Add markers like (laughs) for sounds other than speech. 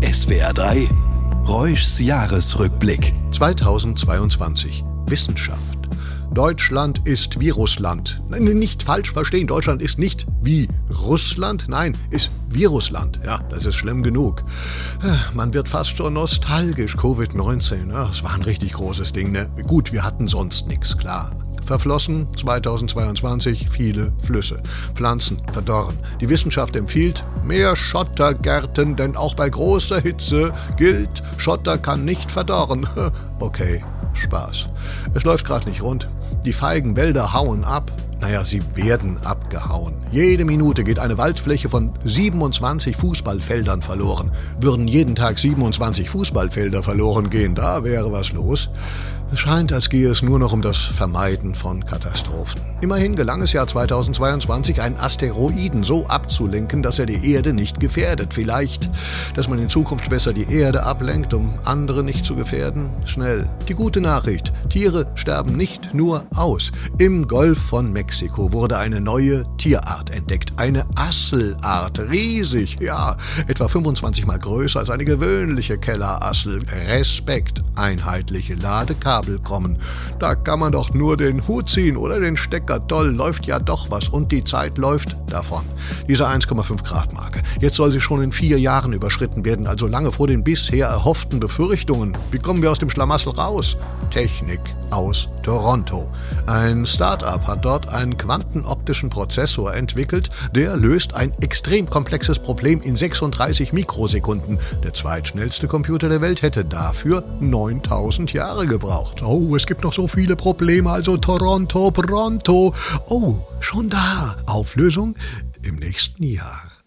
SWR 3 Reuschs Jahresrückblick 2022 Wissenschaft. Deutschland ist wie Russland. Nein, nicht falsch verstehen, Deutschland ist nicht wie Russland, nein, ist Virusland. Ja, das ist schlimm genug. Man wird fast schon nostalgisch. Covid-19, ja, das war ein richtig großes Ding. Ne? Gut, wir hatten sonst nichts, klar. Verflossen 2022 viele Flüsse. Pflanzen verdorren. Die Wissenschaft empfiehlt mehr Schottergärten, denn auch bei großer Hitze gilt, Schotter kann nicht verdorren. (laughs) Okay, Spaß. Es läuft gerade nicht rund. Die feigen Wälder hauen ab. Naja, sie werden abgehauen. Jede Minute geht eine Waldfläche von 27 Fußballfeldern verloren. Würden jeden Tag 27 Fußballfelder verloren gehen, da wäre was los. Es scheint, als gehe es nur noch um das Vermeiden von Katastrophen. Immerhin gelang es ja 2022, einen Asteroiden so abzulenken, dass er die Erde nicht gefährdet. Vielleicht, dass man in Zukunft besser die Erde ablenkt, um andere nicht zu gefährden? Schnell. Die gute Nachricht. Tiere sterben nicht nur aus. Im Golf von Mexiko wurde eine neue Tierart entdeckt. Eine Asselart. Riesig. Ja, etwa 25 mal größer als eine gewöhnliche Kellerassel. Respekt. Einheitliche Ladekarte Kabel kommen. Da kann man doch nur den Hut ziehen oder den Stecker. Toll, läuft ja doch was und die Zeit läuft davon. Diese 1,5 Grad Marke. Jetzt soll sie schon in vier Jahren überschritten werden, also lange vor den bisher erhofften Befürchtungen. Wie kommen wir aus dem Schlamassel raus? Technik aus Toronto. Ein Start-up hat dort einen quantenoptischen Prozessor entwickelt, der löst ein extrem komplexes Problem in 36 Mikrosekunden. Der zweitschnellste Computer der Welt hätte dafür 9000 Jahre gebraucht gebraucht. Oh, es gibt noch so viele Probleme, also Toronto, pronto. Oh, schon da. Auflösung im nächsten Jahr.